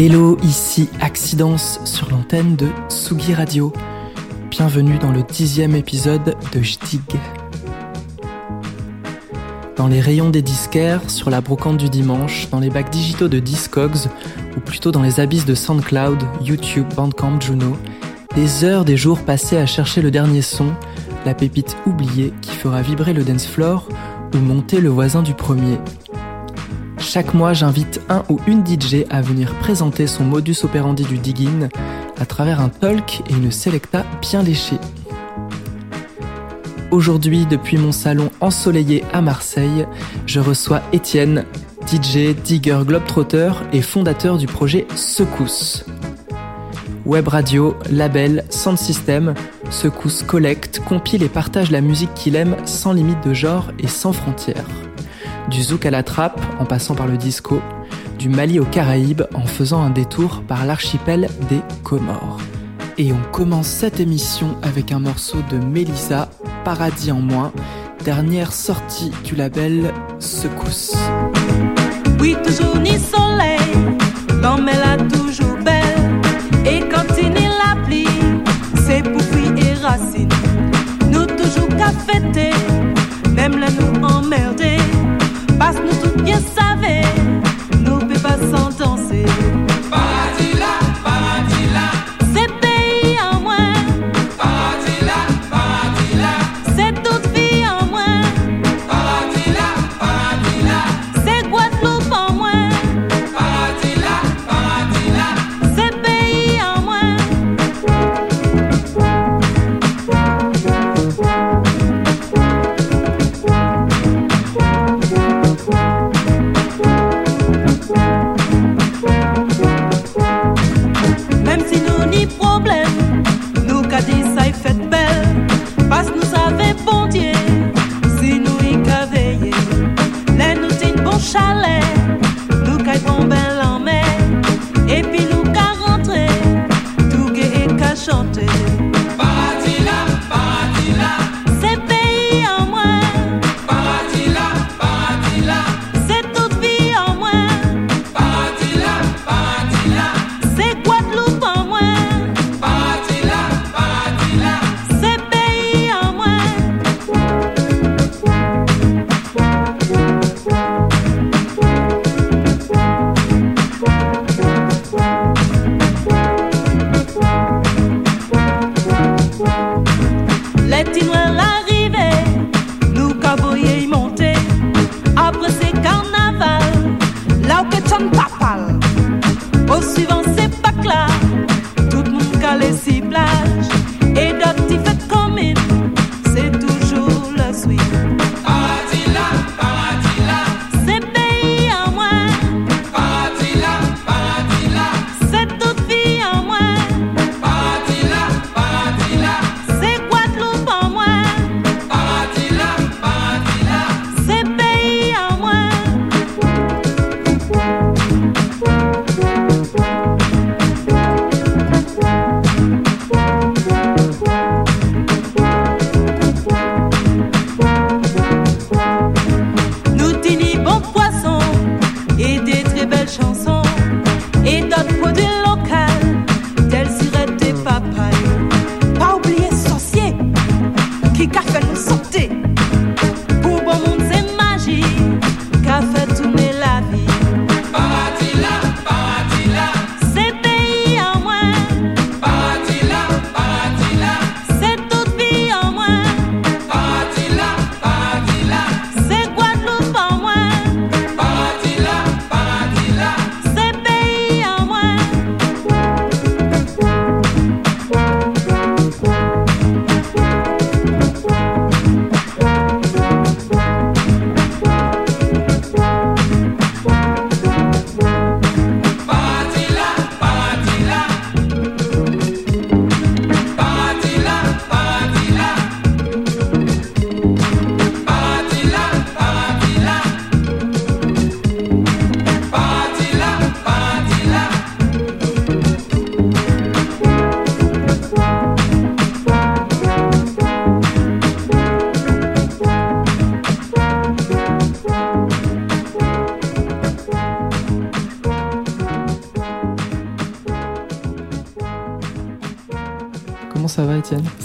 Hello, ici Accidence sur l'antenne de Tsugi Radio. Bienvenue dans le dixième épisode de Jdig. Dans les rayons des disquaires, sur la brocante du dimanche, dans les bacs digitaux de Discogs, ou plutôt dans les abysses de SoundCloud, YouTube, Bandcamp, Juno, des heures, des jours passés à chercher le dernier son, la pépite oubliée qui fera vibrer le dance floor ou monter le voisin du premier. Chaque mois, j'invite un ou une DJ à venir présenter son modus operandi du digging à travers un talk et une selecta bien léchée. Aujourd'hui, depuis mon salon ensoleillé à Marseille, je reçois Étienne, DJ, digger globetrotter et fondateur du projet Secousse. Web radio, label, sound system, Secousse collecte, compile et partage la musique qu'il aime sans limite de genre et sans frontières. Du zouk à la trappe en passant par le disco, du Mali aux Caraïbes en faisant un détour par l'archipel des Comores. Et on commence cette émission avec un morceau de Mélissa, Paradis en moins, dernière sortie du label Secousse. Oui, toujours ni soleil, l'homme elle a toujours belle. Et quand il y la pluie, c'est pour et racines. Nous toujours qu'à fêter, même la nous emmerder. Parce nous tout bien savez, nous peut pas sans danser.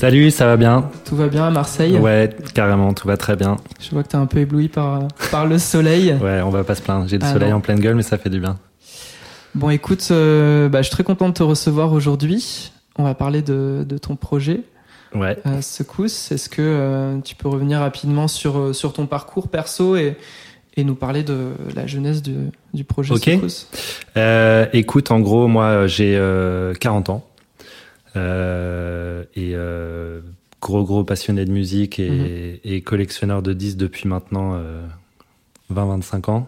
Salut, ça va bien Tout va bien à Marseille? Ouais, carrément, tout va très bien. Je vois que tu es un peu ébloui par, par le soleil. ouais, on va pas se plaindre. J'ai le ah soleil en pleine gueule, mais ça fait du bien. Bon, écoute, euh, bah, je suis très content de te recevoir aujourd'hui. On va parler de, de ton projet. Ouais. Euh, Secousse, est-ce que euh, tu peux revenir rapidement sur, sur ton parcours perso et, et nous parler de la jeunesse du, du projet okay. Secousse? Écoute, en gros, moi, j'ai 40 ans. Euh, et euh, gros gros passionné de musique et, mhm. et collectionneur de disques depuis maintenant 20-25 euh, ans.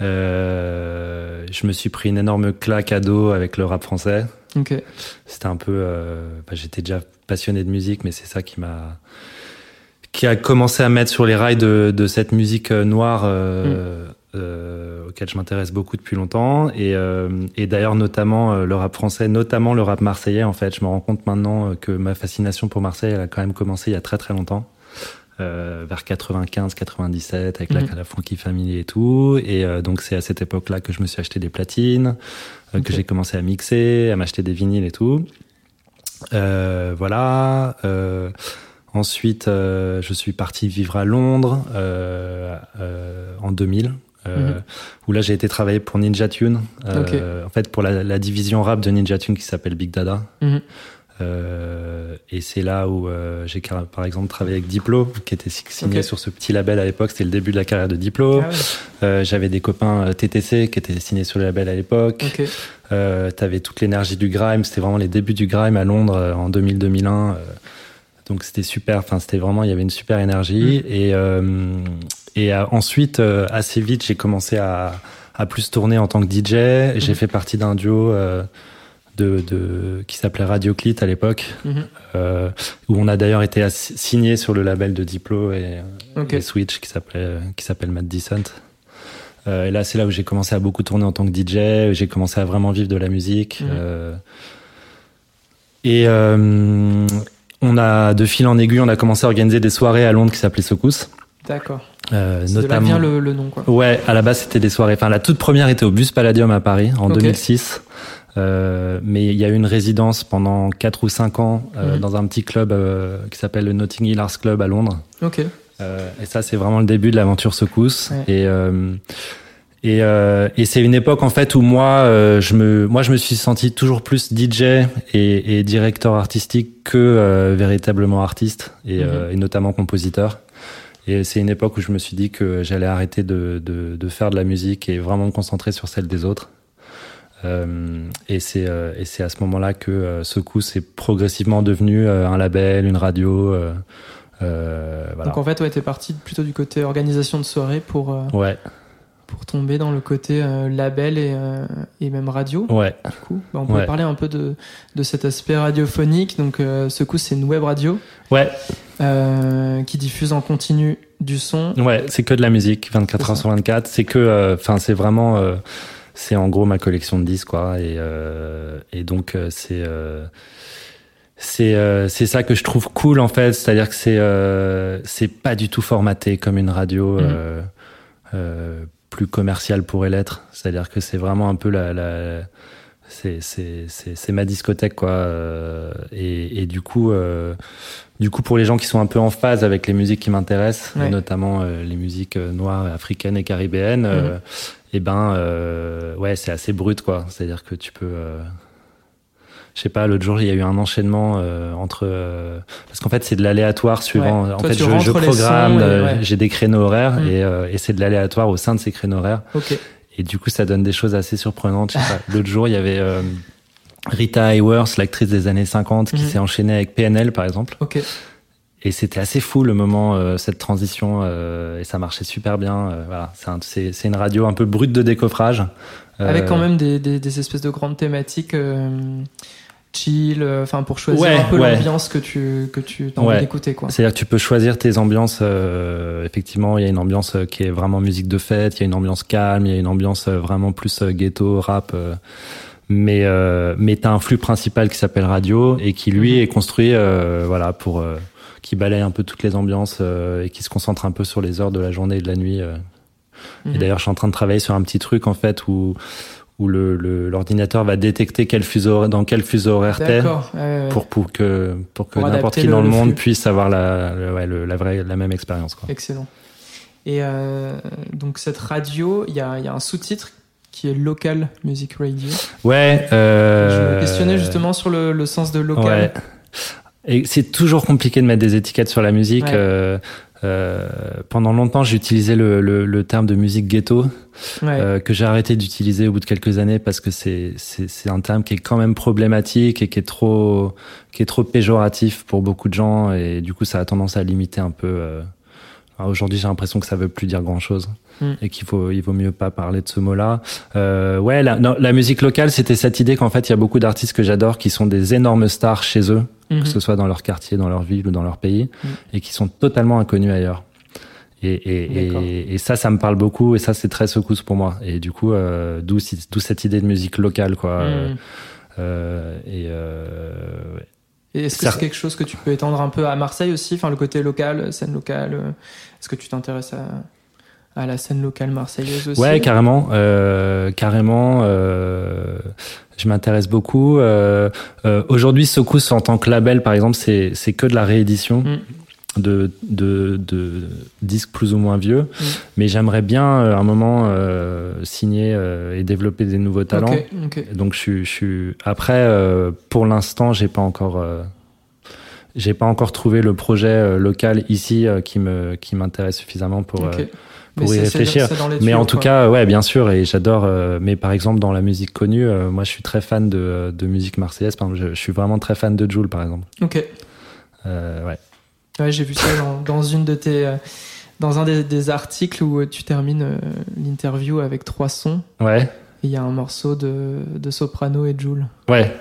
Euh, je me suis pris une énorme claque à dos avec le rap français. Okay. C'était un peu, euh, bah, j'étais déjà passionné de musique, mais c'est ça qui m'a, qui a commencé à mettre sur les rails de, de cette musique noire euh, mm euh, auquel je m'intéresse beaucoup depuis longtemps et, euh, et d'ailleurs notamment euh, le rap français, notamment le rap marseillais en fait. Je me rends compte maintenant euh, que ma fascination pour Marseille elle a quand même commencé il y a très très longtemps. Euh, vers 95, 97 avec la, mhm. la Funky Family et tout et euh, donc c'est à cette époque-là que je me suis acheté des platines, okay. que j'ai commencé à mixer, à m'acheter des vinyles et tout. voilà. ensuite, je suis parti vivre à Londres en 2000 euh, mhm. où là j'ai été travailler pour Ninja Tune, euh, en fait pour la, la, division rap de Ninja Tune qui s'appelle Big Dada. Mhm. Euh, et c'est là où j'ai par exemple travaillé avec Diplo, qui était signé okay. sur ce petit label à l'époque. C'était le début de la carrière de Diplo. Ah ouais. J'avais des copains TTC qui étaient signés sur le label à l'époque. Okay. T'avais toute l'énergie du grime. C'était vraiment les débuts du grime à Londres en 2000-2001. donc c'était super. Enfin, c'était vraiment, il y avait une super énergie. Mm. Et et euh, ensuite, euh, assez vite, j'ai commencé à, à, plus tourner en tant que DJ. J'ai mhm. fait partie d'un duo euh, de, de, qui s'appelait Radio Clit à l'époque, mm -hmm. où on a d'ailleurs été signé sur le label de Diplo et, okay. et Switch qui s'appelle Mad Decent. et là, c'est là où j'ai commencé à beaucoup tourner en tant que DJ. J'ai commencé à vraiment vivre de la musique. Mm -hmm. et on a de fil en aiguille, on a commencé à organiser des soirées à Londres qui s'appelaient Secousse. D'accord. Euh, notamment. vient le, le, nom, quoi. Ouais, à la base c'était des soirées. Enfin, la toute première était au Bus Palladium à Paris en okay. 2006. Euh, mais il y a eu une résidence pendant 4 ou 5 ans euh, -hmm. dans un petit club euh, qui s'appelle le Notting Hill Arts Club à Londres. Ok. Euh, et ça, c'est vraiment le début de l'aventure secousse. Ouais. Et euh, et, et c'est une époque en fait où moi, je me, moi, je me suis senti toujours plus DJ et, et directeur artistique que véritablement artiste et, mm -hmm. et notamment compositeur. Et c'est une époque où je me suis dit que j'allais arrêter de, de, de, faire de la musique et vraiment me concentrer sur celle des autres. Euh, et c'est euh, c'est à ce moment-là que euh, Secousse est progressivement devenu euh, un label, une radio. Euh, voilà. Donc en fait, ouais, t'es parti plutôt du côté organisation de soirée pour. ouais pour tomber dans le côté euh, label et, et, même radio. Ouais. Du coup, bah, on peut ouais. parler un peu de, de cet aspect radiophonique. Donc, ce coup, c'est une web radio. Ouais. Euh, qui diffuse en continu du son. Ouais, c'est que de la musique, 24 heures sur 24. C'est que, euh, enfin, c'est vraiment, c'est en gros ma collection de disques, quoi. Et, et donc, c'est c'est euh, c'est ça que je trouve cool en fait c'est à dire que c'est euh, c'est pas du tout formaté comme une radio mmh. euh, plus commercial pourrait l'être. C'est-à-dire que c'est vraiment un peu la, la c'est ma discothèque quoi euh, et, et, du coup euh, du coup pour les gens qui sont un peu en phase avec les musiques qui m'intéressent notamment euh, les musiques noires africaines et caribéennes mhm. et eh ben ouais c'est assez brut quoi c'est à dire que tu peux je sais pas l'autre jour il y a eu un enchaînement entre parce qu'en fait c'est de l'aléatoire suivant en fait je, je programme j'ai des créneaux horaires mhm. et, et c'est de l'aléatoire au sein de ces créneaux horaires okay. Et du coup, ça donne des choses assez surprenantes. L'autre jour, il y avait euh, Rita Hayworth, l'actrice des années 50, qui mhm. s'est enchaînée avec PNL, par exemple. Ok. Et c'était assez fou le moment, euh, cette transition, euh, et ça marchait super bien. voilà, c'est un, une radio un peu brute de décoffrage. Avec quand même des, des, des, espèces de grandes thématiques chill, euh, enfin pour choisir un peu l'ambiance que tu que tu as envie d'écouter quoi. C'est-à-dire que tu peux choisir tes ambiances. Euh, effectivement, il y a une ambiance euh, qui est vraiment musique de fête, il y a une ambiance calme, il y a une ambiance vraiment plus ghetto, rap. mais mais t'as un flux principal qui s'appelle radio et qui lui mhm. est construit voilà pour qui balaye un peu toutes les ambiances et qui se concentre un peu sur les heures de la journée et de la nuit. Et mhm. d'ailleurs, je suis en train de travailler sur un petit truc en fait où où le l'ordinateur va détecter quel fuseau dans quel fuseau horaire t'es pour pour que pour que n'importe qui dans le, monde puisse avoir la la vraie la même expérience quoi. Excellent. Et euh, donc cette radio, il y a, y a un sous-titre qui est local music radio. Ouais. Euh... Je me questionnais justement sur le, le sens de local. Ouais. Et c'est toujours compliqué de mettre des étiquettes sur la musique. Euh, euh, pendant longtemps, j'ai utilisé le, le, le, terme de musique ghetto, euh, que j'ai arrêté d'utiliser au bout de quelques années parce que c'est c'est un terme qui est quand même problématique et qui est trop qui est trop péjoratif pour beaucoup de gens et du coup ça a tendance à limiter un peu. Euh... Aujourd'hui, j'ai l'impression que ça veut plus dire grand chose mm. et qu'il faut il vaut mieux pas parler de ce mot-là. Euh, ouais, la, la musique locale, c'était cette idée qu'en fait il y a beaucoup d'artistes que j'adore qui sont des énormes stars chez eux que mhm. ce soit dans leur quartier, dans leur ville ou dans leur pays, mhm. et qui sont totalement inconnus ailleurs. Et, et, et, ça, ça me parle beaucoup, et ça, c'est très secousse pour moi. Et du coup, euh, d'où cette idée de musique locale, quoi. Mhm. Euh, et, euh, et est-ce que c'est quelque chose que tu peux étendre un peu à Marseille aussi, enfin le côté local, scène locale euh, Est-ce que tu t'intéresses à, à la scène locale marseillaise aussi Ouais, carrément, euh, carrément. Euh, je m'intéresse beaucoup. Euh, Aujourd'hui, Secousse en tant que label, par exemple, c'est que de la réédition. Mm. De, de, de, disques plus ou moins vieux, mm. mais j'aimerais bien à un moment euh, signer euh, et développer des nouveaux talents. Donc je suis après pour l'instant j'ai pas encore j'ai pas encore trouvé le projet local ici qui me qui m'intéresse suffisamment pour pour y réfléchir. mais en tout cas, ouais, bien sûr, et j'adore. Euh, mais par exemple, dans la musique connue, euh, moi, je suis très fan de, de musique marseillaise. Par exemple, je, je, suis vraiment très fan de Jules, par exemple. Ok. Euh, ouais. Ouais, j'ai vu ça dans, dans, une de tes, euh, dans un des, des, articles où tu termines l'interview avec trois sons. Ouais. Il y a un morceau de, de soprano et Jules. Ouais.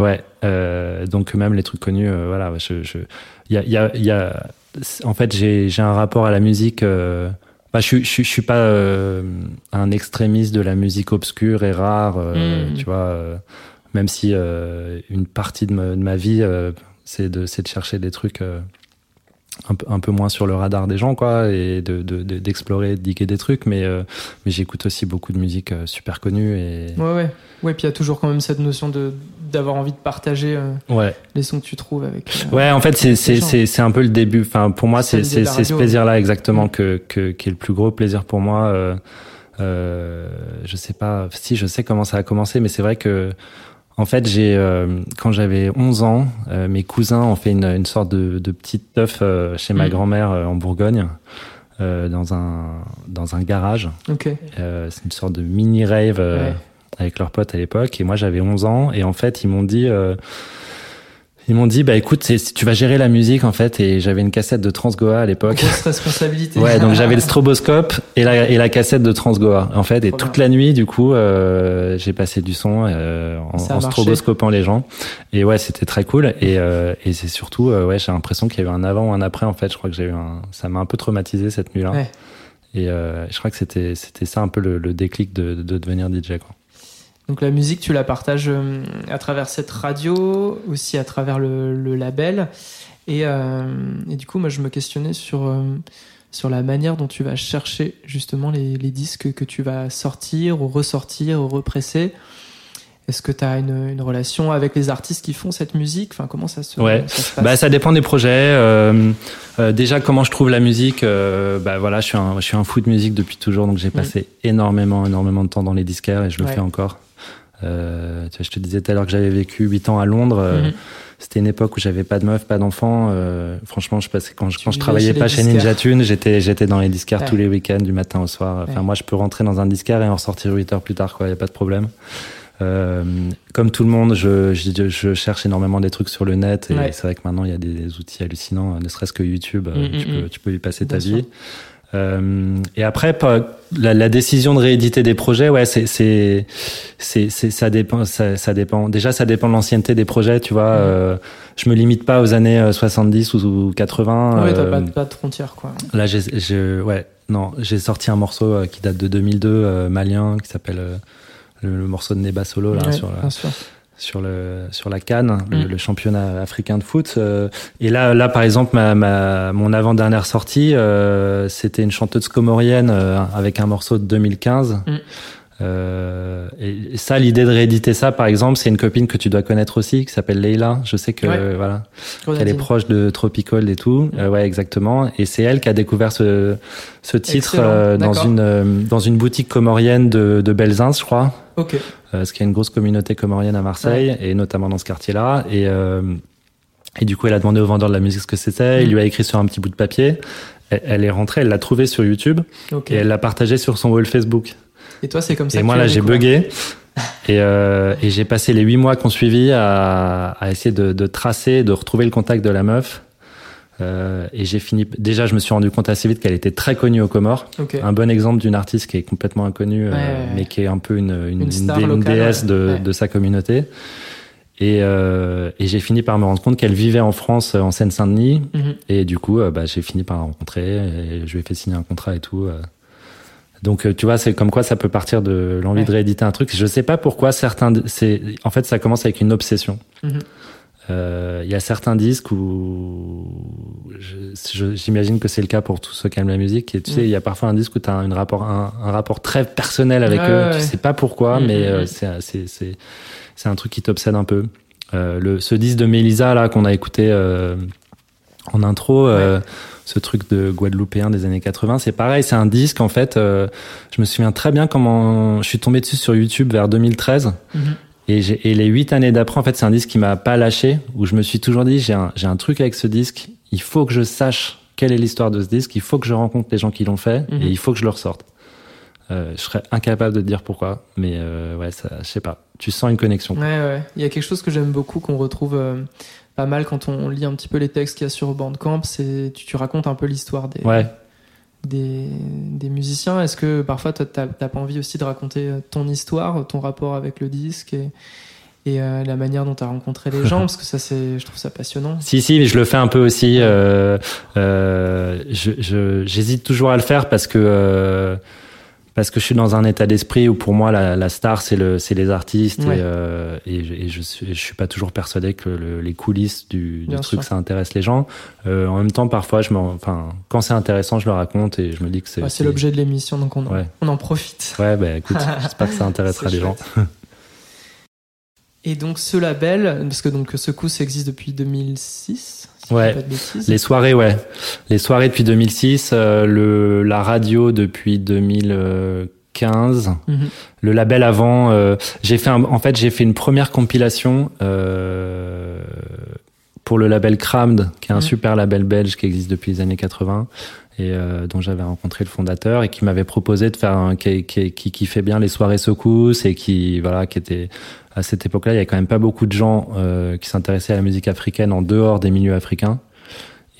Ouais. donc même les trucs connus, voilà. Je, je, y a, y a, y a, en fait, j'ai, j'ai un rapport à la musique. Bah, je, je, je, suis pas euh, un extrémiste de la musique obscure et rare, euh, mm. tu vois. Euh, même si une partie de ma, de ma vie, c'est de, de chercher des trucs un peu, un peu moins sur le radar des gens, quoi, et de, d'explorer, de, de diguer des trucs. Mais, mais j'écoute aussi beaucoup de musique super connue. Et... Ouais, ouais. Ouais, puis il y a toujours quand même cette notion de d'avoir envie de partager euh, ouais. les sons que tu trouves avec. Euh, ouais, en fait, c'est c'est c'est c'est un peu le début. Enfin, pour moi, c'est c'est c'est ce plaisir-là exactement mm. que que qui est le plus gros plaisir pour moi. Euh, euh, je sais pas si je sais comment ça a commencé, mais c'est vrai que en fait, j'ai euh, quand j'avais 11 ans, mes cousins ont fait une, une sorte de, de petite teuf chez ma mm. grand-mère en Bourgogne. dans un dans un garage. Okay. c'est une sorte de mini rave ouais avec leurs potes à l'époque et moi j'avais 11 ans et en fait ils m'ont dit euh, ils m'ont dit bah écoute tu vas gérer la musique en fait et j'avais une cassette de Transgoa à l'époque. Grosse responsabilité. Ouais donc j'avais le stroboscope et la et la cassette de Transgoa en fait. Et toute la nuit du coup euh, j'ai passé du son euh, en, en stroboscopant les gens. Et ouais c'était très cool. Et euh, et c'est surtout ouais j'ai l'impression qu'il y a eu un avant ou un après en fait. Je crois que j'ai eu un ça m'a un peu traumatisé cette nuit là ouais. et je crois que c'était c'était ça un peu le, le déclic de, de devenir DJ quoi donc la musique, tu la partages euh, à travers cette radio, aussi à travers le, label. Euh, et, du coup, moi, je me questionnais sur, euh, sur la manière dont tu vas chercher justement les, disques que tu vas sortir ou ressortir ou represser. Est-ce que tu as une, une, relation avec les artistes qui font cette musique? Enfin, comment ça se, ouais. ça se passe? Bah, ça dépend des projets. Euh, euh, déjà, comment je trouve la musique euh, Bah voilà, je suis un, je suis un fou de musique depuis toujours, donc j'ai passé énormément, énormément de temps dans les disquaires et je le Ouais. fais encore. Euh, tu vois, je te disais tout à l'heure que j'avais vécu 8 ans à Londres. euh, Mhm. C'était une époque où j'avais pas de meuf, pas d'enfant. Euh, franchement, je passais quand je, quand je travaillais pas chez. Ninja Tune, j'étais j'étais dans les disquaires Ouais. tous les week-ends du matin au soir. Enfin, Ouais. moi, je peux rentrer dans un disquaire et en ressortir 8 heures plus tard, quoi. Y a pas de problème. Euh, comme tout le monde, je, je, je cherche énormément des trucs sur le net et Ouais. c'est vrai que maintenant il y a des outils hallucinants, ne serait-ce que YouTube, euh, Mm, tu, mm, peux, mm. tu peux y passer ta vie. Euh, et après, la, la décision de rééditer des projets, ouais, c'est, c'est, ça dépend, ça, ça dépend. Déjà, ça dépend de l'ancienneté des projets, tu vois. Mhm. Euh, je me limite pas aux années euh, 70 ou, ou 80. Ouais, t'as euh, pas, de- pas de frontières, quoi. Là, j'ai, ouais, non, j'ai sorti un morceau euh, qui date de 2002, euh, malien, qui s'appelle euh, le, le morceau de Neba Solo là Ouais, sur la, bien sûr. Sur le sur la Cannes, le, Mm. le championnat africain de foot. euh, et là, là, par exemple, ma, ma mon avant dernière sortie, euh, c'était une chanteuse comorienne euh, avec un morceau de 2015. Mm. Euh, et ça, l'idée de rééditer ça, par exemple, c'est une copine que tu dois connaître aussi, qui s'appelle Leila. Je sais que Ouais. voilà, qu'elle est proche de Tropical et tout. Mm. Euh, ouais, exactement. Et c'est elle qui a découvert ce, ce titre euh, dans une euh, dans une boutique comorienne de, de Belzins, je crois. Ok. Parce qu'il y a une grosse communauté comorienne à Marseille et notamment dans ce quartier-là. Et euh, et du coup, elle a demandé au vendeur de la musique ce que c'était. Il Mm. lui a écrit sur un petit bout de papier. Elle, elle est rentrée, elle l'a trouvé sur YouTube Ok. et elle l'a partagé sur son wall Facebook. Et toi, c'est comme ça Et que moi là, j'ai bugué. Et, euh, et j'ai passé les huit mois qu'on suivi à, à essayer de, de tracer, de retrouver le contact de la meuf. Euh, et j'ai fini. Déjà, je me suis rendu compte assez vite qu'elle était très connue aux Comores. Ok. Un bon exemple d'une artiste qui est complètement inconnue, euh, Ouais, mais qui est un peu une, une, Une star dé- une locale, déesse de, Ouais. de sa communauté. Et, euh, et j'ai fini par me rendre compte qu'elle vivait en France, euh, en Seine-Saint-Denis. Mhm. Et du coup, euh, bah, j'ai fini par la rencontrer. Et je lui ai fait signer un contrat et tout. Donc, euh, tu vois, c'est comme quoi ça peut partir de l'envie Ouais. de rééditer un truc. Je sais pas pourquoi certains. C'est en fait, ça commence avec une obsession. Mhm. Euh, Il y a certains disques où j'imagine que c'est le cas pour tous ceux qui aiment la musique. Et tu sais, Mm. il y a parfois un disque où tu as un rapport, un, un rapport très personnel avec Ouais, eux. ouais, Tu sais pas pourquoi, Mm, mais mm, euh, c'est c'est c'est c'est un truc qui t'obsède un peu. Euh, le ce disque de Mélisa là qu'on a écouté en intro. Ce truc de Guadeloupéen des années 80, c'est pareil, c'est un disque en fait. euh, je me souviens très bien comment je suis tombé dessus sur YouTube vers 2013. Mhm. Et, les huit années d'après, en fait, c'est un disque qui m'a pas lâché, où je me suis toujours dit, j'ai un, truc avec ce disque, il faut que je sache quelle est l'histoire de ce disque, il faut que je rencontre les gens qui l'ont fait, Mhm. et il faut que je le ressorte. Euh, je serais incapable de te dire pourquoi, mais euh, ouais, ça, je sais pas. Tu sens une connexion. Ouais, ouais. Il y a quelque chose que j'aime beaucoup, qu'on retrouve euh, pas mal quand on lit un petit peu les textes qu'il y a sur Bandcamp. C'est tu, tu racontes un peu l'histoire des, Ouais. des, des musiciens. Est-ce que parfois, t'as pas envie aussi de raconter euh, ton histoire, ton rapport avec le disque et, et euh, la manière dont tu as rencontré les gens? Parce que ça, c'est, je trouve ça passionnant. Si, si, mais je le fais un peu aussi. Euh, euh, je, je- j'hésite toujours à le faire parce que parce que je suis dans un état d'esprit où pour moi la, la star c'est le c'est les artistes Ouais. et, euh, et, je, et je suis je suis pas toujours persuadé que le- les coulisses du, truc sûr. ça intéresse les gens. Euh, en même temps, parfois je enfin quand c'est intéressant, je le raconte et je me dis que c'est Ouais, c'est l'objet de l'émission, donc on en, Ouais. on en profite. Ouais, bah écoute, j'espère que ça intéressera les gens. Et donc ce label, parce que donc Secousse existe depuis 2006, si Ouais. dis pas de bêtises. Les soirées, ouais. Les soirées depuis 2006, euh, le, la radio depuis 2015. Mhm. Le label avant, euh, j'ai fait un- en fait j'ai fait une première compilation euh, pour le label Crammed, qui est un Mhm. super label belge qui existe depuis les années 80 et euh, dont j'avais rencontré le fondateur et qui m'avait proposé de faire un qui, qui, qui, fait bien les soirées secousses et qui voilà qui était à cette époque-là il y avait quand même pas beaucoup de gens euh, qui s'intéressaient à la musique africaine en dehors des milieux africains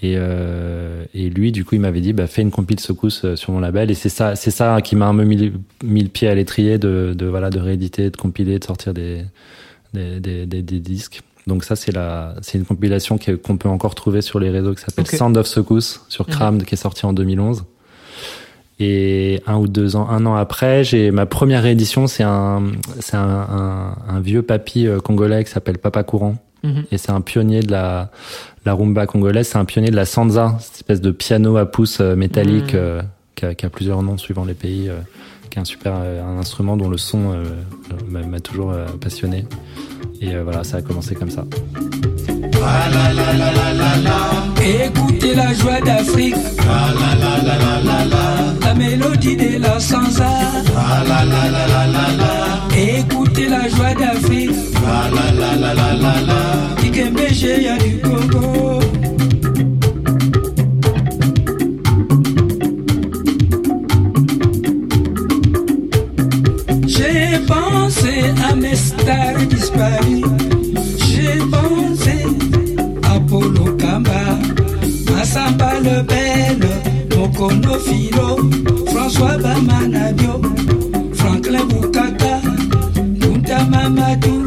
et, euh, et lui, du coup, il m'avait dit, bah, fais une compile secousse euh, sur mon label. Et c'est ça, c'est ça qui m'a un peu mis, le pied à l'étrier de, de, voilà, de rééditer, de compiler, de sortir des, des, des disques. Donc ça, c'est la, c'est une compilation qu'on peut encore trouver sur les réseaux qui s'appelle Ok. Sound of Secousse sur Mhm. Crammed, qui est sorti en 2011. Et un ou deux ans, un an après, j'ai ma première réédition, c'est un, c'est un, un, un vieux papy euh, congolais qui s'appelle Papa Courant Mhm. et c'est un pionnier de la, la rumba congolaise, c'est un pionnier de la sansa, cette espèce de piano à pouce euh, métallique Mm. euh, qui, a, qui a plusieurs noms suivant les pays, euh, qui est un super euh, un instrument dont le son euh, euh, m'a toujours passionné. Et voilà, ça a commencé comme ça. Ah la la la Écoutez la joie d'Afrique. La mélodie de la sansa. Ah Écoutez la joie d'Afrique. La la la la la la. du J'ai pensé à mes stars disparues. J'ai pensé à Polo Kamba, à Samba Le Bel, Mokono Filo, François Bamanabio, Franklin Bukaka, Nunda Mamadou,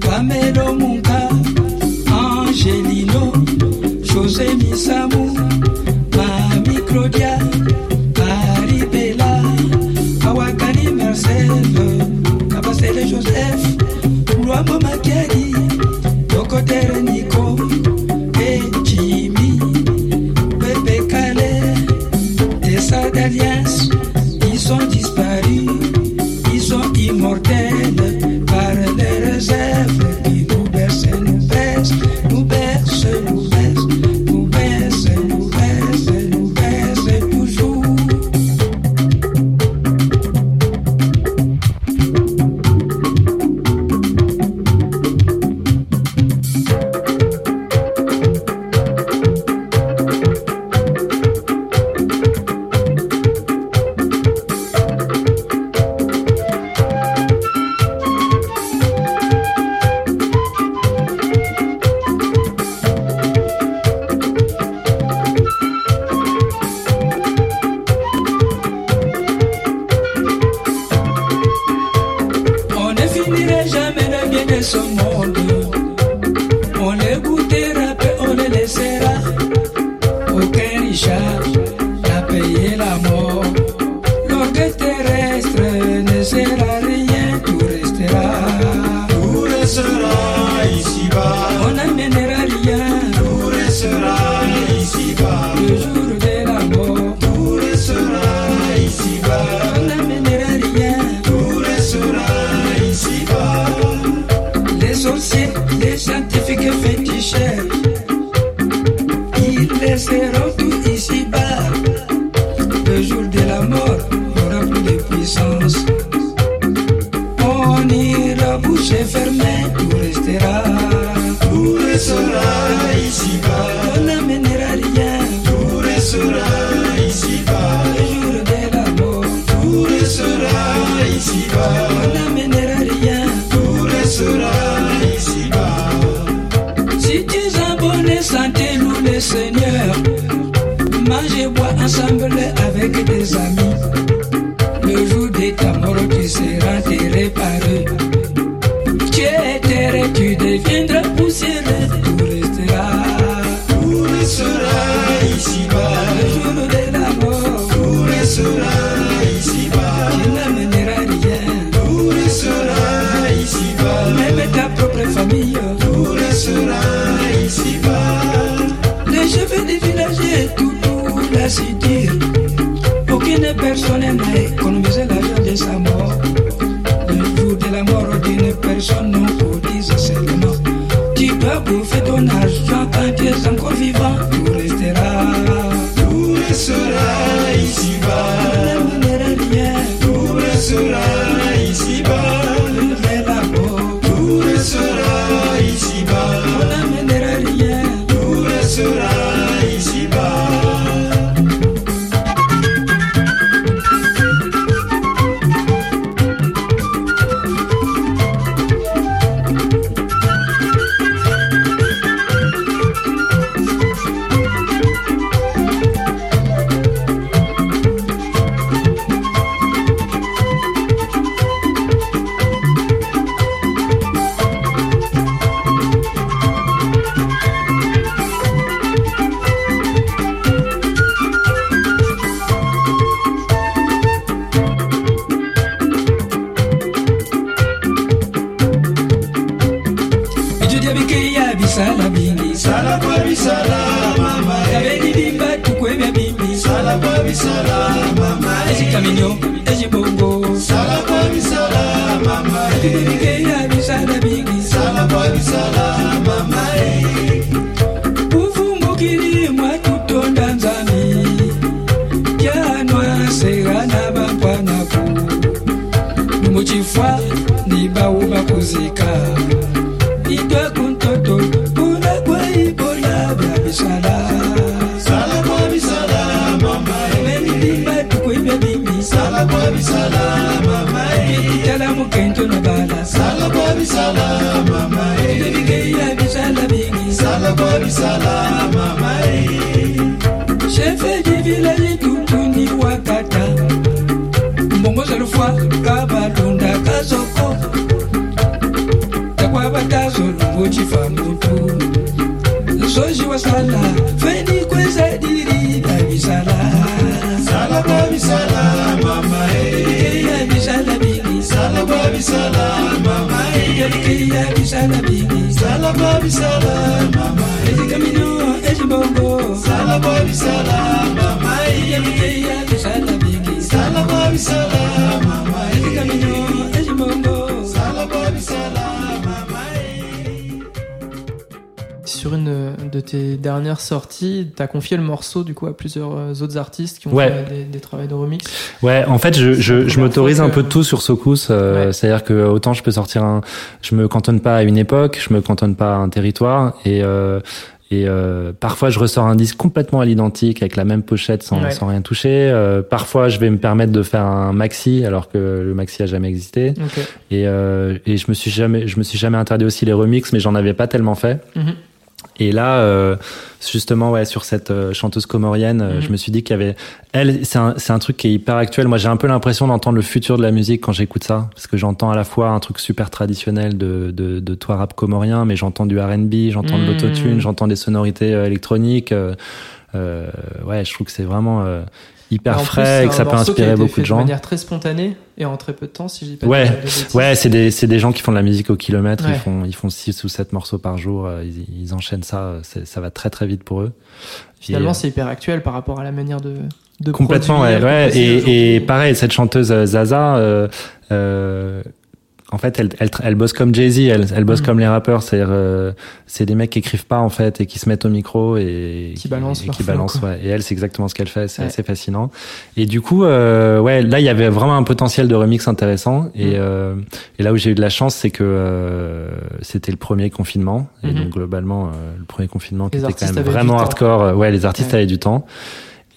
Pamelo Munka, Angelino, José Missamou, Mami Claudia. con el dernières sorties, t'as confié le morceau du coup à plusieurs euh, autres artistes qui ont Ouais. fait des, des travaux de remix. Ouais, en fait, je, je, je première m'autorise un que- peu de tout sur Socus. euh, Ouais. C'est-à-dire que autant je peux sortir un, je me cantonne pas à une époque, je me cantonne pas à un territoire, et euh, et euh, parfois je ressors un disque complètement à l'identique avec la même pochette sans, Ouais. sans rien toucher. Euh, parfois, je vais me permettre de faire un maxi alors que le maxi a jamais existé. Euh, et je me suis jamais, je me suis jamais interdit aussi les remixes, mais j'en avais pas tellement fait. Mhm. Et là, euh, justement, ouais, sur cette euh, chanteuse comorienne, euh, Mhm. je me suis dit qu'il y avait, elle, c'est un, c'est un truc qui est hyper actuel. Moi, j'ai un peu l'impression d'entendre le futur de la musique quand j'écoute ça, parce que j'entends à la fois un truc super traditionnel de de, de toi rap comorien, mais j'entends du R&B, j'entends de Mhm. l'autotune, j'entends des sonorités euh, électroniques. ouais, je trouve que c'est vraiment euh, hyper plus, frais et que ça peut inspirer beaucoup fait de gens. De manière très spontanée et en très peu de temps, si je dis pas Ouais, de, de bêtises. Ouais, c'est des, c'est des gens qui font de la musique au kilomètre. Ouais. Ils font, ils font six ou sept morceaux par jour. euh, Ils, ils enchaînent ça. euh, Ça va très très vite pour eux. Finalement, euh, c'est hyper actuel par rapport à la manière de, de complètement. Ouais, ouais. Et, et pareil, cette chanteuse Zaza. euh, euh, en fait, elle, elle, elle bosse comme Jay-Z, elle, elle bosse Mhm. comme les rappeurs. C'est, euh, c'est des mecs qui écrivent pas en fait et qui se mettent au micro et Qui balancent et leur qui flow, balancent. Ouais. Et elle, c'est exactement ce qu'elle fait. C'est Ouais. assez fascinant. Et du coup, euh, ouais, là, il y avait vraiment un potentiel de remix intéressant. Et, Mhm. euh, et là où j'ai eu de la chance, c'est que euh, c'était le premier confinement. Et Mhm. donc globalement, euh, le premier confinement qui était quand même vraiment hardcore. Ouais, les artistes Ouais. avaient du temps.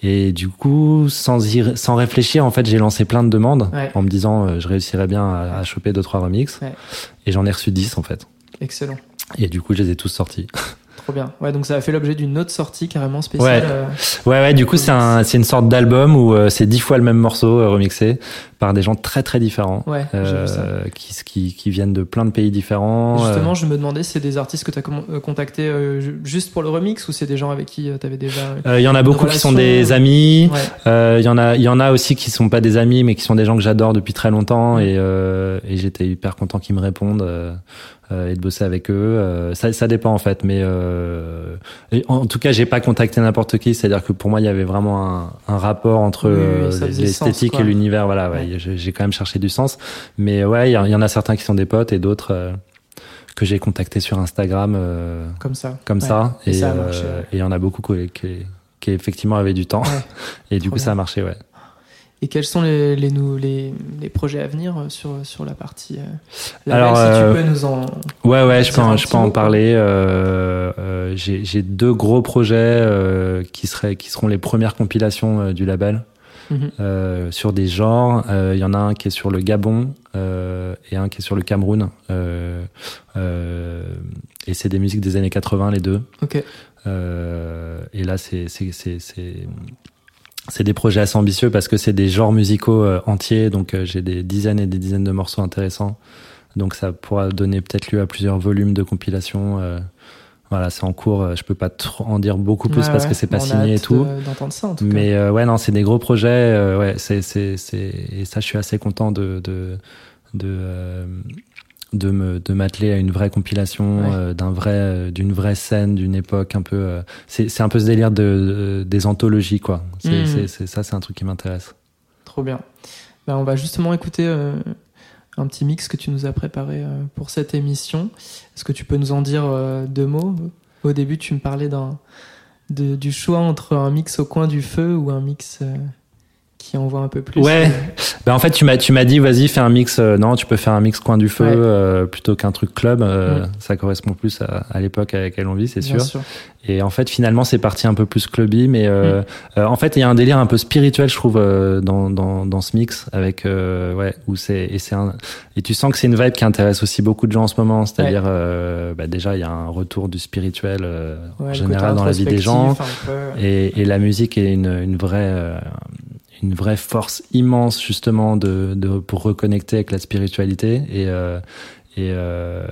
Et du coup, sans y, sans réfléchir, en fait, j'ai lancé plein de demandes Ouais. en me disant euh, je réussirais bien à, à choper deux trois remixes. Ouais. Et j'en ai reçu 10 en fait. Excellent. Et du coup, je les ai tous sortis. Trop bien. Ouais, donc ça a fait l'objet d'une autre sortie carrément spéciale. Ouais. euh, Ouais, ouais, du coup, c'est un, c'est une sorte d'album où euh, c'est dix fois le même morceau euh, remixé par des gens très très différents. Ouais, j'ai vu ça. euh, qui, qui, qui viennent de plein de pays différents. euh, Justement, je me demandais, c'est des artistes que tu as contactés euh, ju- juste pour le remix ou c'est des gens avec qui tu avais déjà. euh, Il y en a beaucoup qui sont des amis. Ouais. Euh, Il y en a, il y en a aussi qui sont pas des amis, mais qui sont des gens que j'adore depuis très longtemps. Et, euh, et j'étais hyper content qu'ils me répondent et de bosser avec eux. Euh, ça, ça dépend en fait, mais euh, en tout cas, j'ai pas contacté n'importe qui. C'est-à-dire que pour moi, il y avait vraiment un, un rapport entre Oui, euh, l'esthétique et l'univers. Voilà, ouais, Ouais. j'ai quand même cherché du sens. Mais ouais, il y, en- il y en a certains qui sont des potes et d'autres euh, que j'ai contactés sur Instagram. euh, Comme ça. comme Ouais. ça. Et Et ça euh, il y en a beaucoup qui, qui, qui effectivement avaient du temps. Ouais. Et du Trop coup, ça a marché, ouais. Et quels sont les, les, nou- les, les projets à venir euh, sur, sur la partie. euh, label, Alors, si euh, tu peux nous en. Ouais, ouais, je peux, en, je peux en parler. Euh, euh, J'ai deux gros projets euh, qui, seraient, qui seront les premières compilations euh, du label. Mhm. Euh, sur des genres, Euh, il y en a un qui est sur le Gabon euh, et un qui est sur le Cameroun. Euh, euh, et c'est des musiques des années 80 les deux. Ok. Euh, et là, c'est c'est des projets assez ambitieux parce que c'est des genres musicaux euh, entiers. Donc euh, j'ai des dizaines et des dizaines de morceaux intéressants. Donc ça pourra donner peut-être lieu à plusieurs volumes de compilation. euh, voilà, c'est en cours. euh, Je peux pas trop en dire beaucoup plus Ouais, parce ouais. que c'est pas On signé et tout. de- D'entendre ça en tout cas. Mais euh, ouais, non, c'est des gros projets. euh, ouais, c'est c'est c'est et ça, je suis assez content de de de euh, de me de m'atteler à une vraie compilation Ouais. euh, d'un vrai euh, d'une vraie scène d'une époque un peu. euh, c'est c'est un peu ce délire de, de- des anthologies quoi. C'est Mhm. c'est c'est ça, c'est un truc qui m'intéresse. Trop bien. Bah, on va justement écouter euh, un petit mix que tu nous as préparé pour cette émission. Est-ce que tu peux nous en dire deux mots? Au début, tu me parlais d'un du choix entre un mix au coin du feu ou un mix qui envoie un peu plus. Ouais. Ben en fait, tu m'as tu m'as dit vas-y fais un mix. Euh, non, tu peux faire un mix coin du feu euh, plutôt qu'un truc club. Euh, ça correspond plus à, à l'époque à laquelle on vit, c'est sûr. sûr. Et en fait, finalement, c'est parti un peu plus clubby, mais mm. en fait, il y a un délire un peu spirituel, je trouve, dans, dans dans ce mix avec ouais où c'est et c'est un et tu sens que c'est une vibe qui intéresse aussi beaucoup de gens en ce moment. C'est-à-dire bah, déjà il y a un retour du spirituel en général dans la vie des gens et, et la musique est une une vraie une vraie force immense justement de, de pour reconnecter avec la spiritualité et euh, et, euh,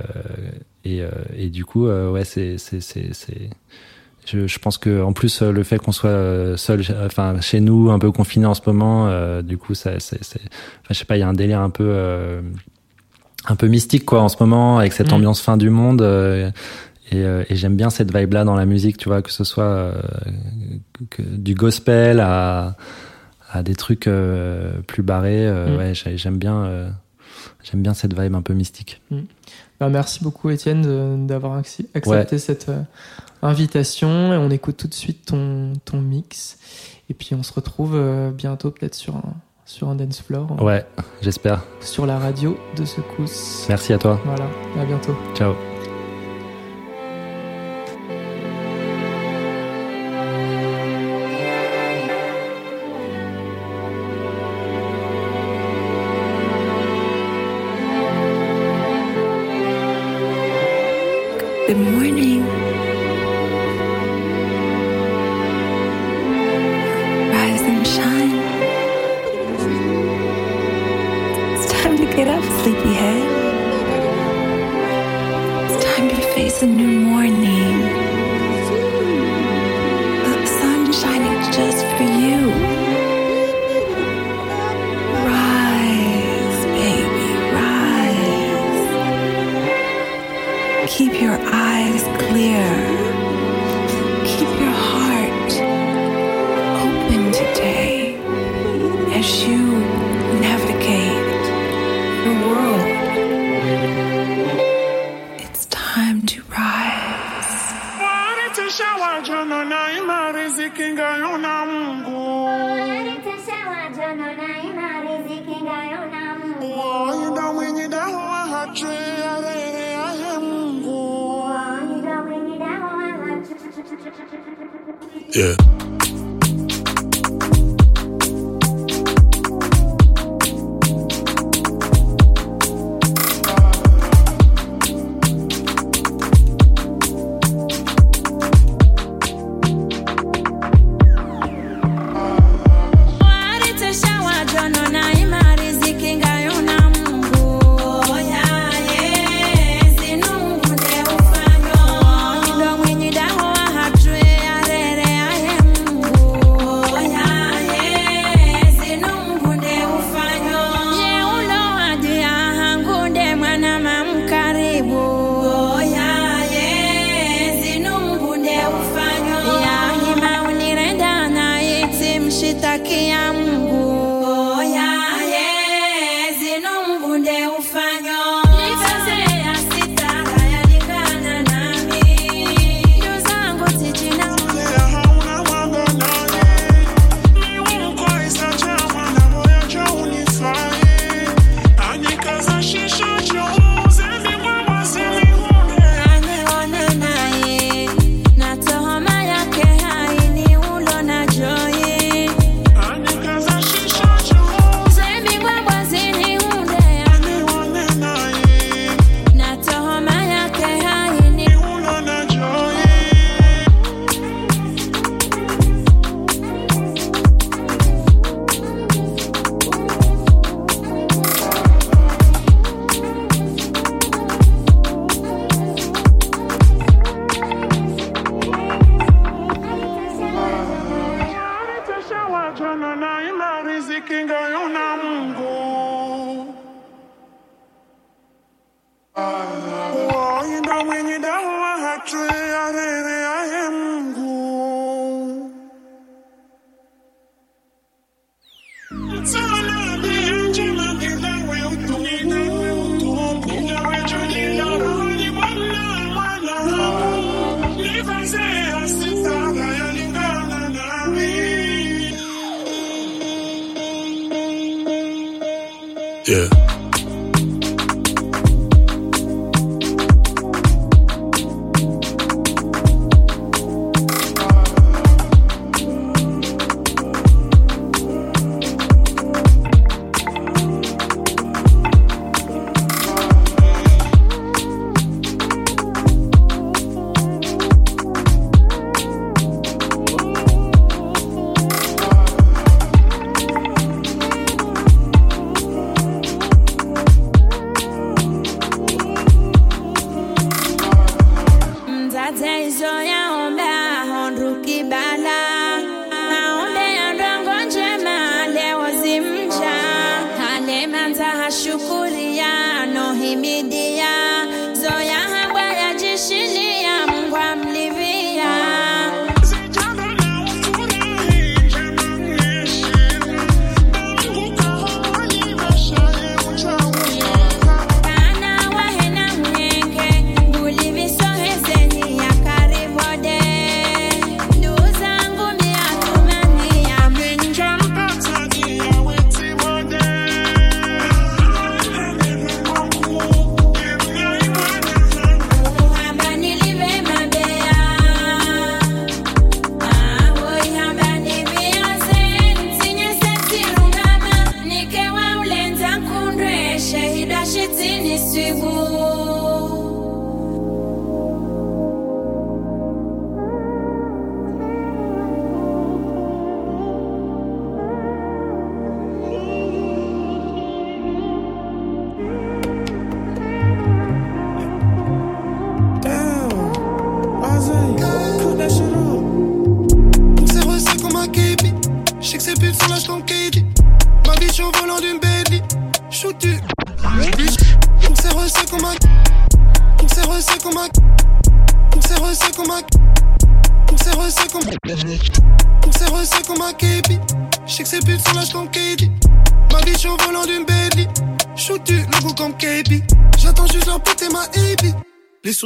et, euh, et du coup ouais c'est c'est c'est je, je, pense que en plus le fait qu'on soit seul enfin chez nous un peu confiné en ce moment du coup ça c'est enfin, je sais pas il y a un délire un peu un peu mystique quoi en ce moment avec cette mm. ambiance fin du monde et, et j'aime bien cette vibe là dans la musique tu vois que ce soit que, du gospel à à des trucs euh, plus barrés. Euh, mm. Ouais, j'aime bien, euh, j'aime bien cette vibe un peu mystique. Mm. Bah, merci beaucoup, Étienne, d'avoir accepté cette invitation. Et on écoute tout de suite ton, ton mix. Et puis on se retrouve bientôt, peut-être sur un, sur un dance floor. Ouais, j'espère. Sur la radio de Secousse. Merci à toi. Voilà, à bientôt. Ciao. Yeah.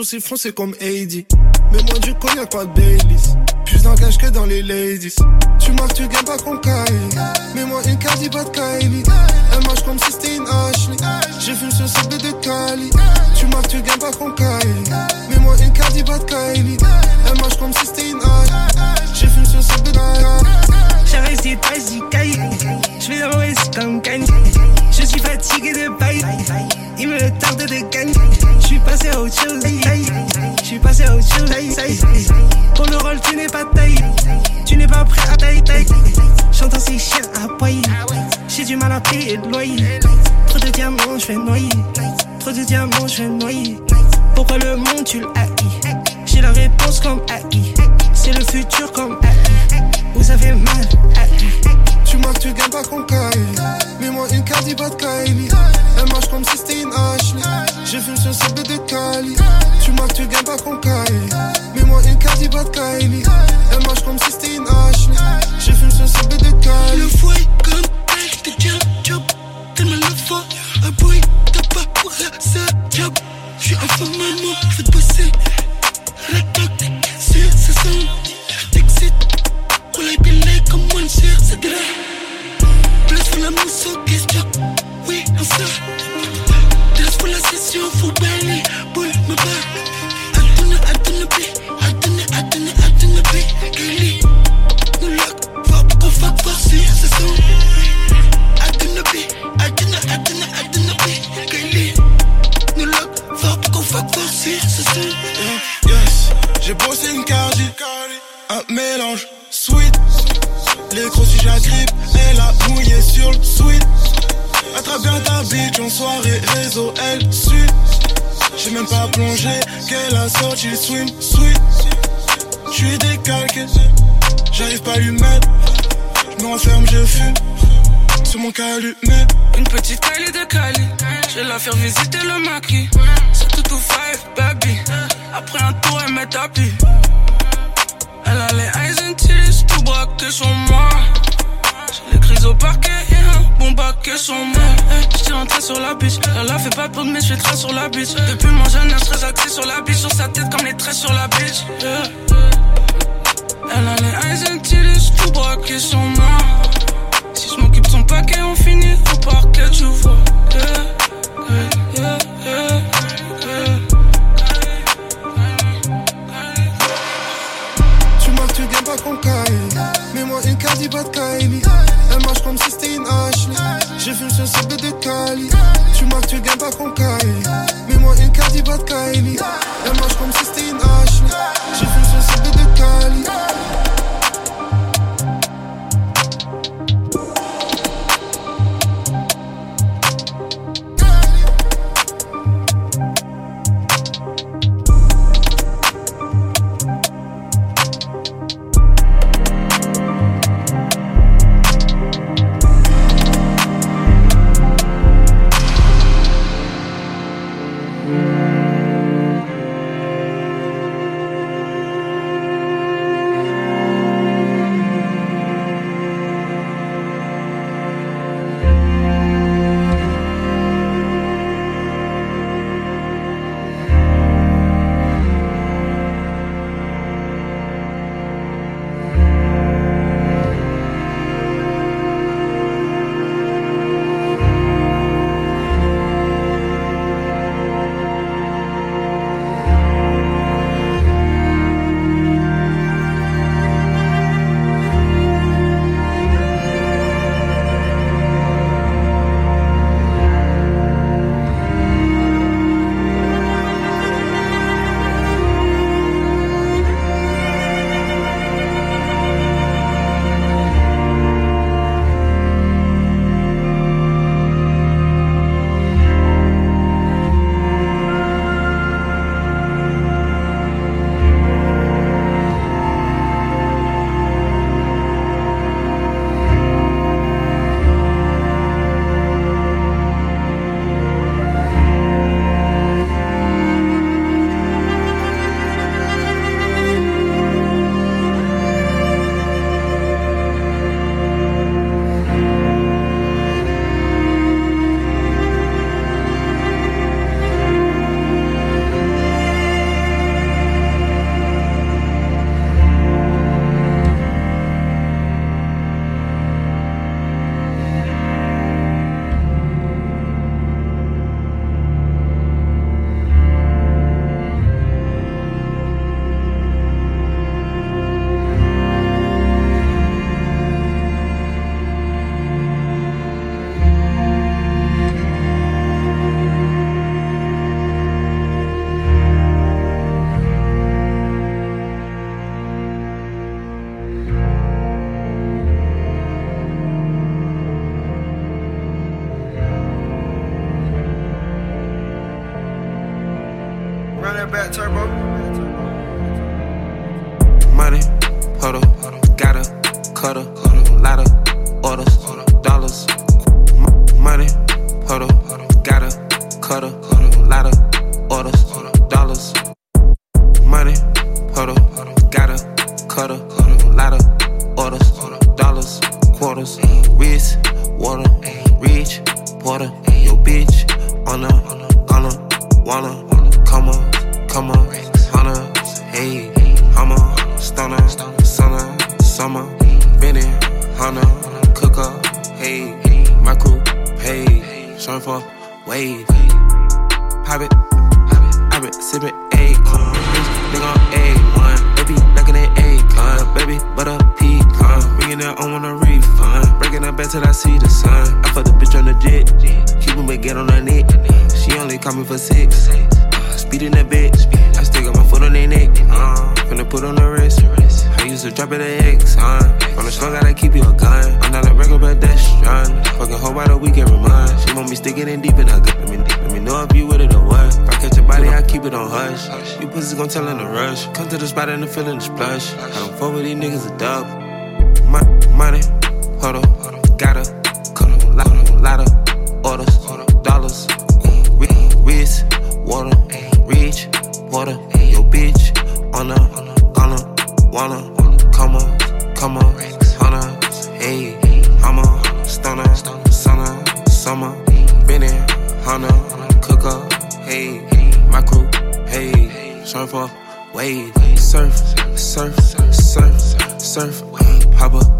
Sourcils français comme Heidi. Mais moi du cognac, pas de Baileys. Plus d'engage que dans les ladies. Tu marques, tu gagnes pas comme Kylie. Mais moi une carte, pas de Kylie. Payer le loyer. Trop de diamants, je vais noyer. Trop de diamants, je vais noyer. Pourquoi le monde tu le haïs? J'ai la réponse comme AI. C'est le futur comme AI. Vous avez mal haï. Tu marques, tu gagnes pas qu'on caille. Mets-moi une carte, pas de Kylie. Elle marche comme si c'était une Ashley. J'ai vu ce sable de Cali. Tu marques, tu gagnes pas qu'on caille. Mets-moi une carte, pas de Kylie. Elle marche comme si c'était une Ashley. J'ai vu ce sable de Cali. Le fouet comme elle, déjà job. Tellement le fort, un boy, t'as pas ça, job. J'suis un femme maman, bosser. Qu'elle a sorti le swim, sweet. J'suis décalqué, j'arrive pas à lui mettre. J'me renferme, je fume. Sur mon calumet. Une petite Kylie de Cali. Je la faire visiter le maquis. C'est tout ou five, baby. Après un tour, elle met tapis. Elle a les eyes and titties tout braqué sur moi au parquet eh, hein. et un bon bac son mec. J'étais rentré sur la biche. Lala fait pas de mais je sur la biche. Depuis mon jeune âge, très axé sur la biche. Sur sa tête comme les traits sur la biche. Elle a les eyes and tout braqué sur moi. Si je m'occupe de son paquet, on finit au parquet, tu vois. Tu marques, tu gagnes pas contre Kaimi. Mets-moi une carte, pas de Kaimi comme si c'était une Ashley. J'ai fume sur CB de Cali. Tu marques, tu gagnes pas qu'on Kylie. Mets-moi une caddie, pas de Kylie. Elle marche comme si c'était une Ashley. J'ai fume sur CB de Cali. baby, but a pecan. Bringing that on a refund. Breaking up back till I see the sun. I fucked the bitch on the jet. Keeping me get on her neck. She only call me for six. Uh, speeding that bitch. I stick up my foot on their neck. Uh, finna put on the wrist. I used to drop it at X, huh? On the slow, gotta keep you a gun. I'm not a regular pedestrian. Fucking hoe by the weekend remind. She want me sticking in deep and I got me deep. Let me know if you with it or what. If I catch body, I keep it on hush. You pussy gon' tell in a rush. Come to the spot and the feeling is plush. I don't fuck with these niggas a dub. My money, hold up, gotta cut a lot, lot of orders, dollars, eh, re- water, eh, reach, water, your bitch on a, on a, wanna. Wave surf, surf, surf, surf, pop up,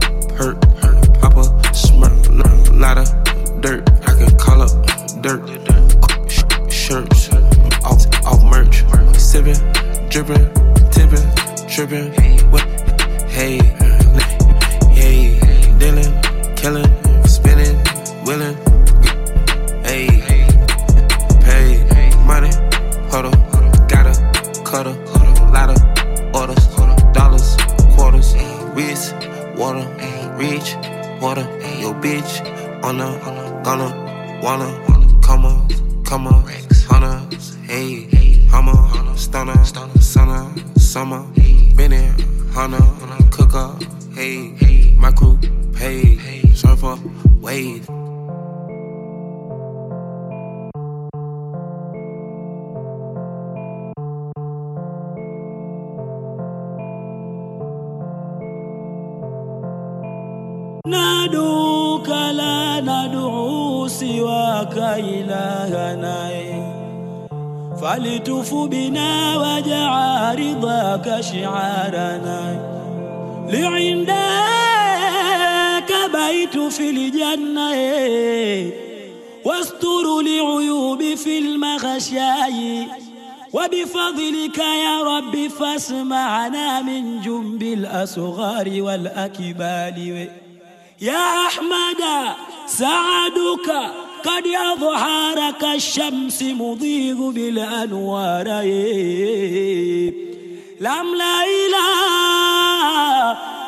جنب الأصغار والأكبال يا أحمد سعدك قد أظهر كالشمس مضيء بالأنوار. لم لا إله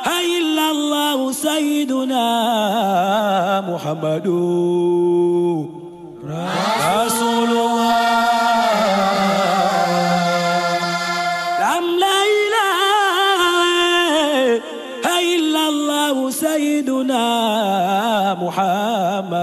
إلا الله سيدنا محمد.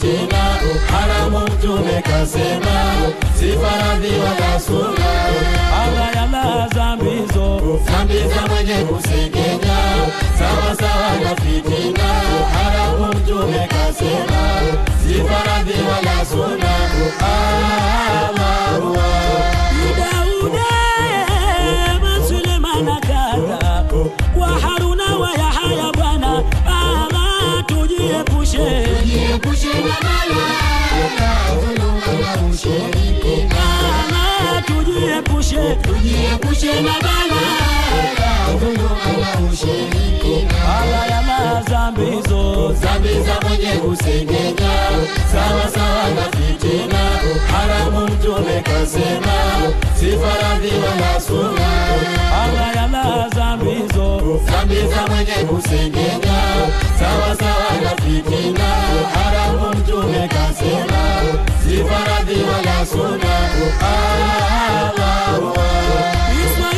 tena, haramu mtume kasema, si faradhi wala sunna, agayala mwenye kusengenya, sawa na fitina, haramu mtume kasema, si faradhi wala sunna, ah, tujiepushe na tujiepushe na bala ya mazambi hizo na suna haramun tole ka suna sifara viwa ya suna anga mwenye kusengenya sawa sawa na fitina haramun tole ka suna sifara viwa ya Allah, Allah.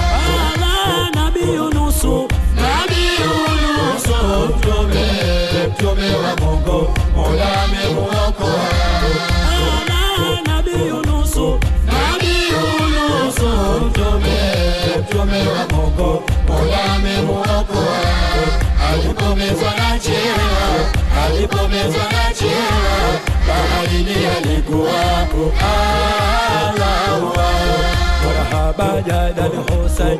amewa Mungu, Mola ameuokoa. Nabii Yunusu, Nabii Yunusu, mtume mtume wa Mungu, Mola ameuokoa. Alipomezwa na chira, alipomezwa na chira, baharini alikuwako. Allahu Akbar, marhaba jadal Husain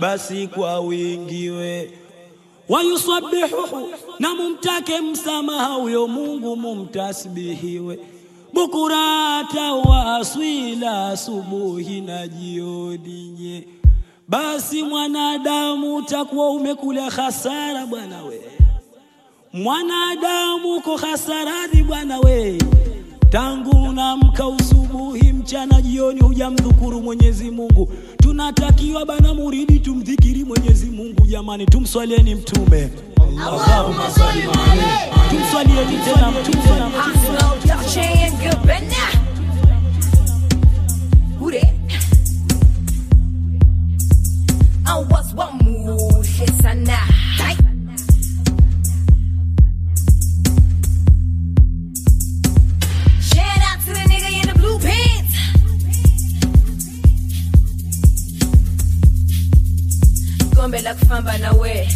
basi kwa wingiwe wayusabihuhu na mumtake msamaha huyo Mungu mumtasbihiwe. Bukurata wa aswila asubuhi na jioni nye. Basi mwanadamu utakuwa umekula hasara bwana we. Mwanadamu uko hasarani bwana we. Tangu unamka usubuhi mchana jioni hujamdhukuru Mwenyezi Mungu. Tunatakiwa bana muridi tumdhikiri Mwenyezi Mungu. Jamani tumswalieni mtume. Allahumma salli alayhi. Tumswalieni tena mtume. I was one move, it's a night. La kufamba na we.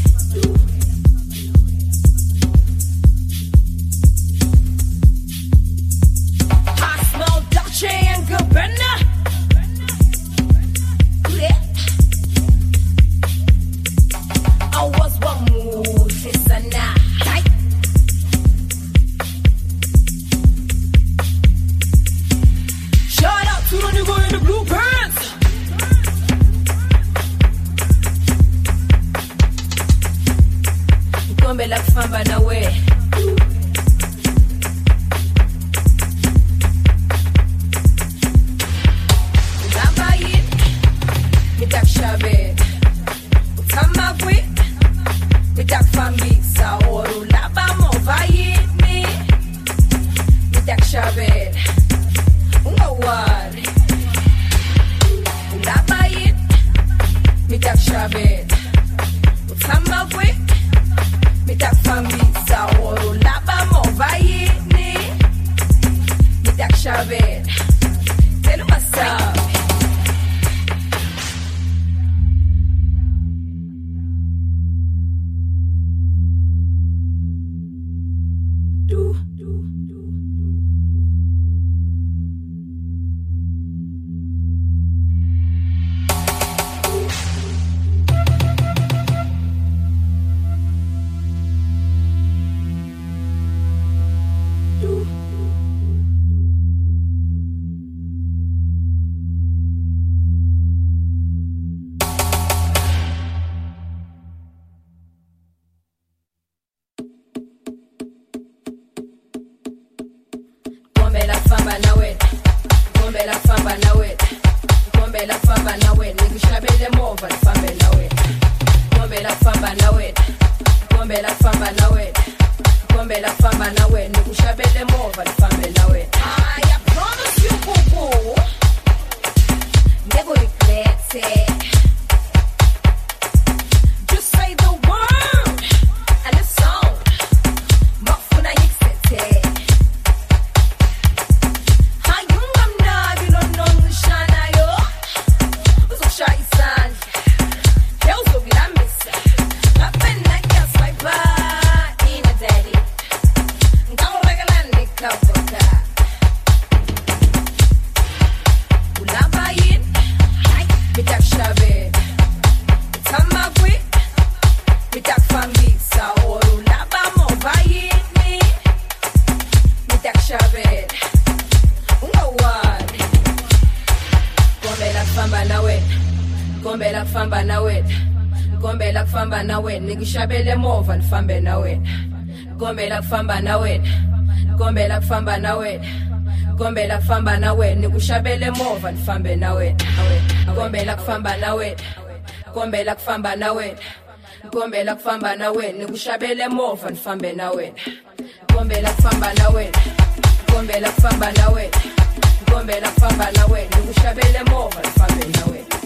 Kombe la kufamba na wena. Kombe la kufamba na wena. Nikushabele mova nifambe na wena. Kombe la kufamba na wena. Kombe la kufamba na wena. Kombe la kufamba na wena. Nikushabele mova nifambe na wena. Kombe la kufamba na wena. Kombe kufamba na wena. Kombe kufamba na wena. Nikushabele mova nifambe na wena. ngombela kufamba na wena ngombela kufamba na wena ngombela kufamba na wena ngikushabele mova lifambe na wena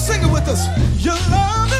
sing it with us. Your love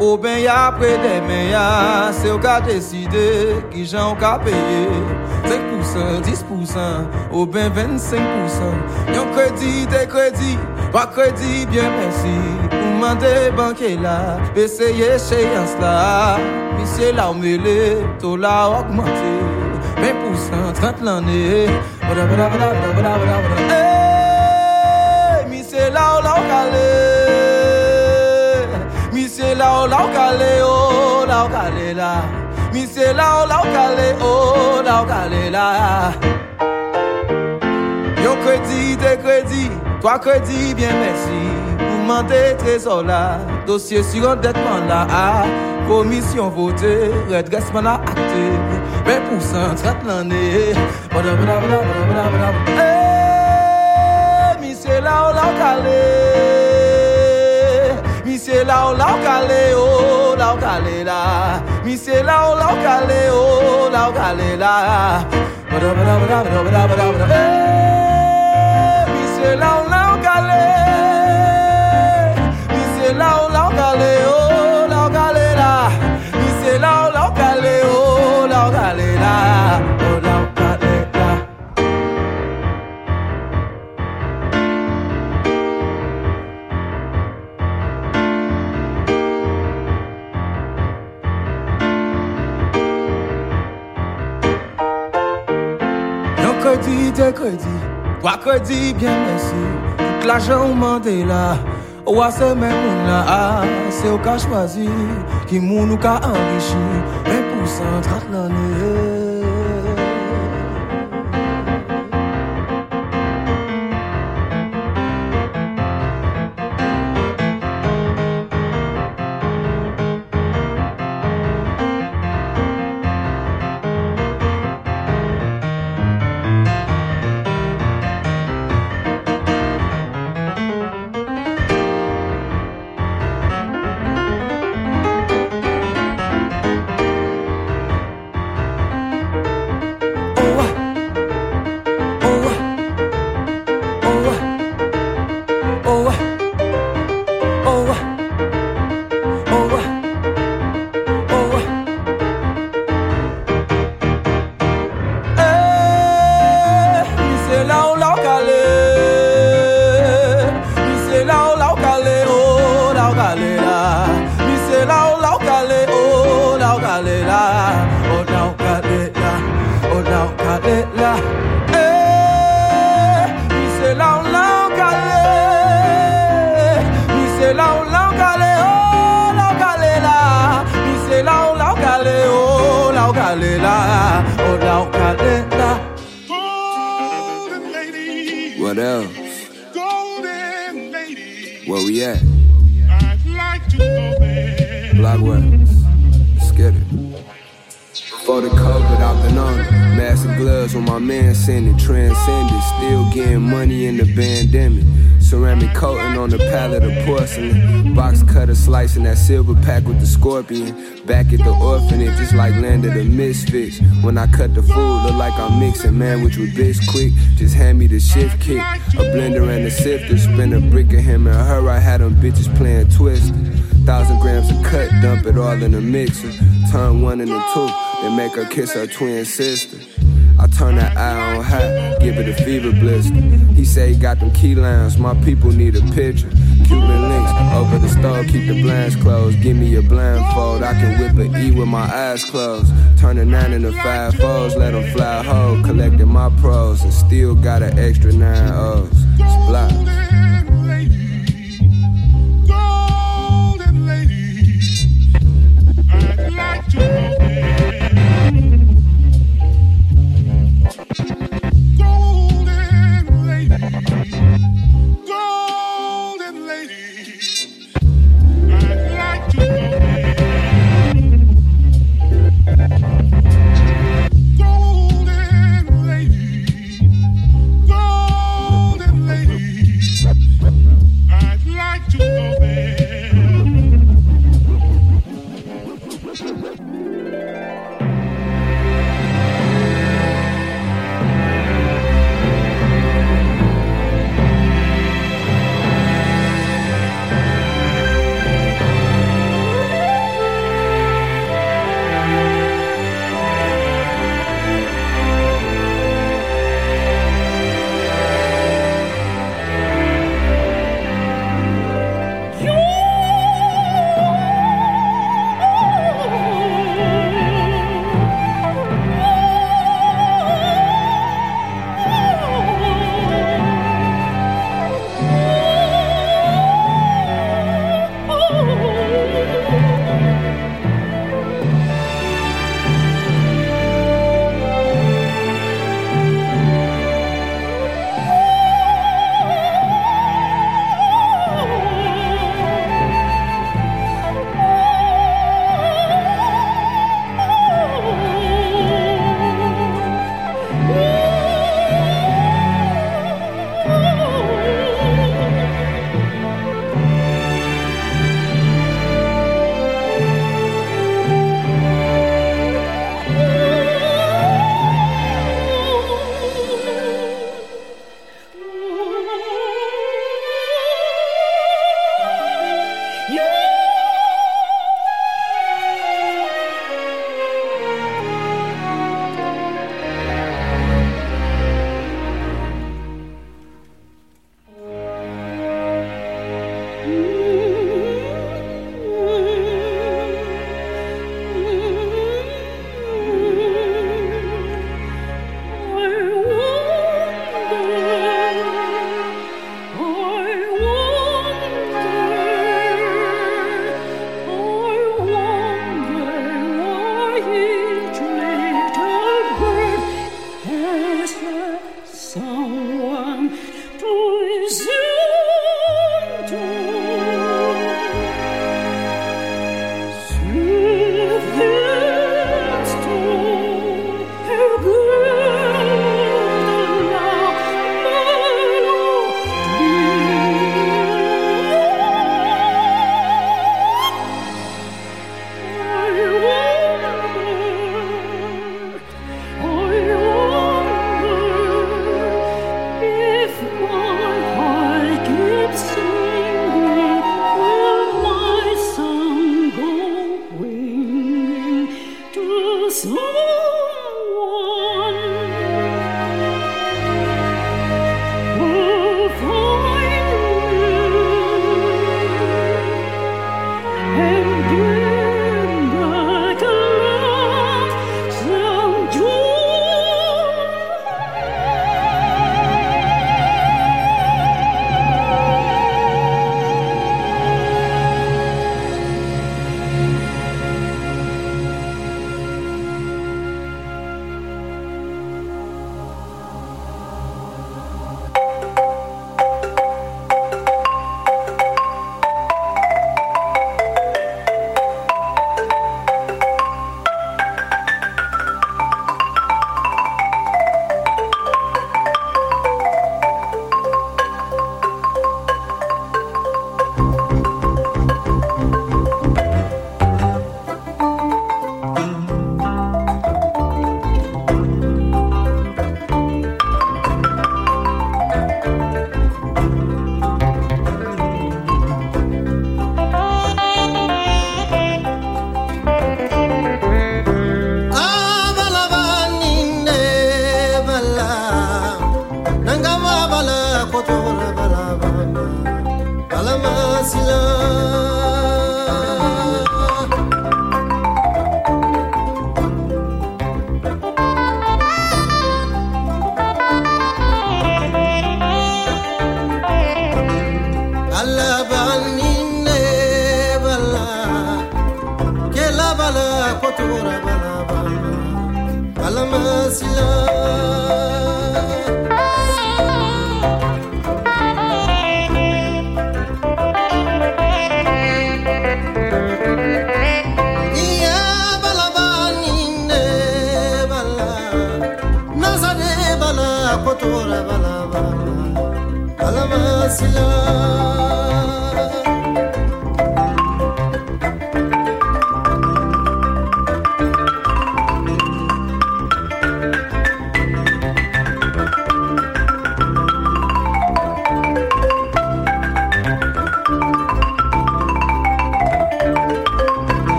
ou ben ya pre demen ya Se ou ka deside, ki jan ou ka paye 5%, 10%, ou ben 25% Yon kredi, de kredi, toi kredi, bien merci. Ou mande banke la, eseye cheyans la Misye la ou mele, to la augmente 20%, 30 l'année. Bada bada bada bada bada bada Mi se la o la o kale o la o kale la. Mi se la o la o kale o la o kale la. Yo kredi de kredi, toi kredi bien merci. Ou mande trésor la, dossier sur un detman la Commission voté, redressement la acté 20% traite l'année Eh, mi se la o la o kale. Mi se la o la o kale o la o kale la Mi se la o la o kale o la o kale la Bada bada bada bada bada bada bada Eh, Mi se la o la o kale Mi se la o la o kale o la o kale la Mi se la o la o kale o la o kale la O la o kredi, toi kredi bien merci ou la, ou a se men moun la a Se ou ka chwazi, ki moun ou ka enrichi 20% 30 l'année Mi I cut the food, look like I'm mixing man, which with bitch quick. Just hand me the shift kick. A blender and a sifter. Spin a brick of him and her. I had them bitches playing twist. Thousand grams of cut, dump it all in a mixer. Turn one into two, then make her kiss her twin sister. I turn that eye on high, give it a fever blister. He say he got them key lines, my people need a picture. Cuban links over the stove, keep the blinds closed. Give me a blindfold, I can whip a E with my eyes closed. Turn a nine into five foes, let them fly whole. Collecting my pros and still got an extra nine O's.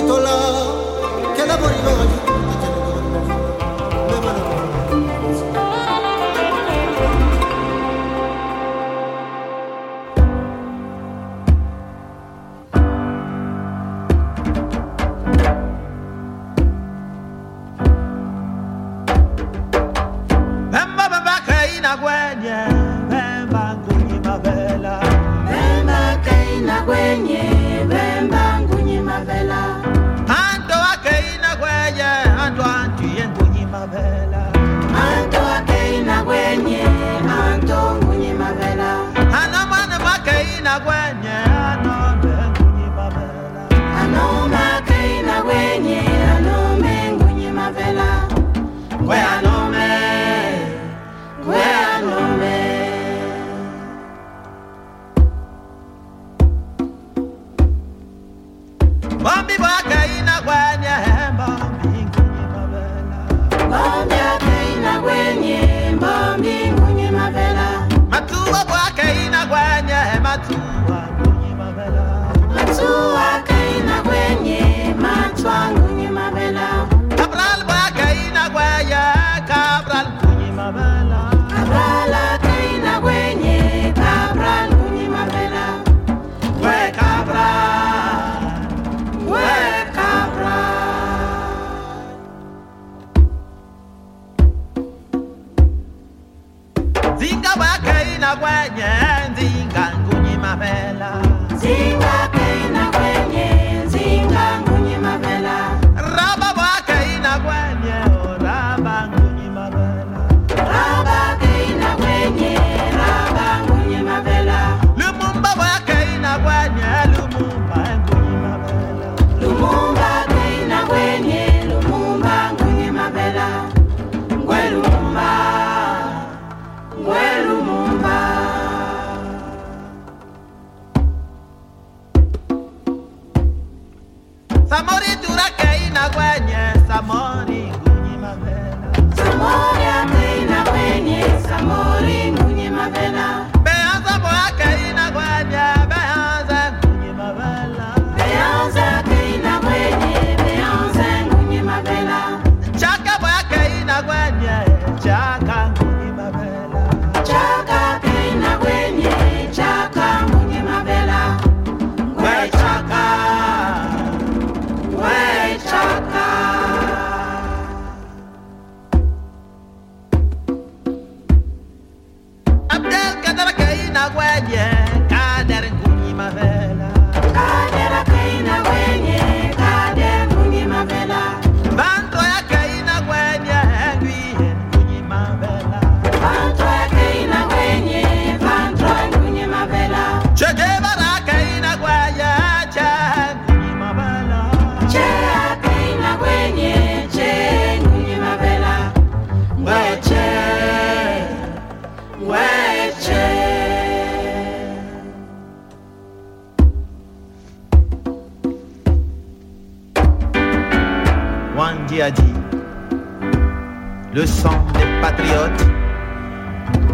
la que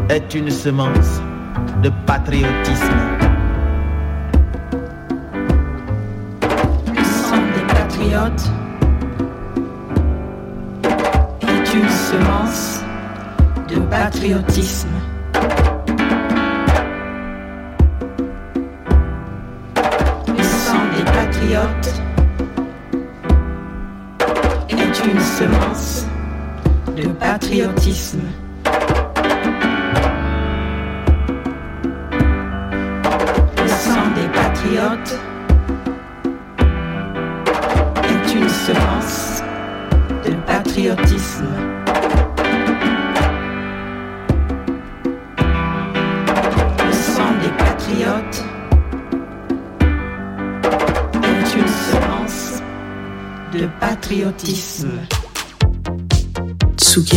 est une semence de patriotisme. Le sang des patriotes est une semence de patriotisme.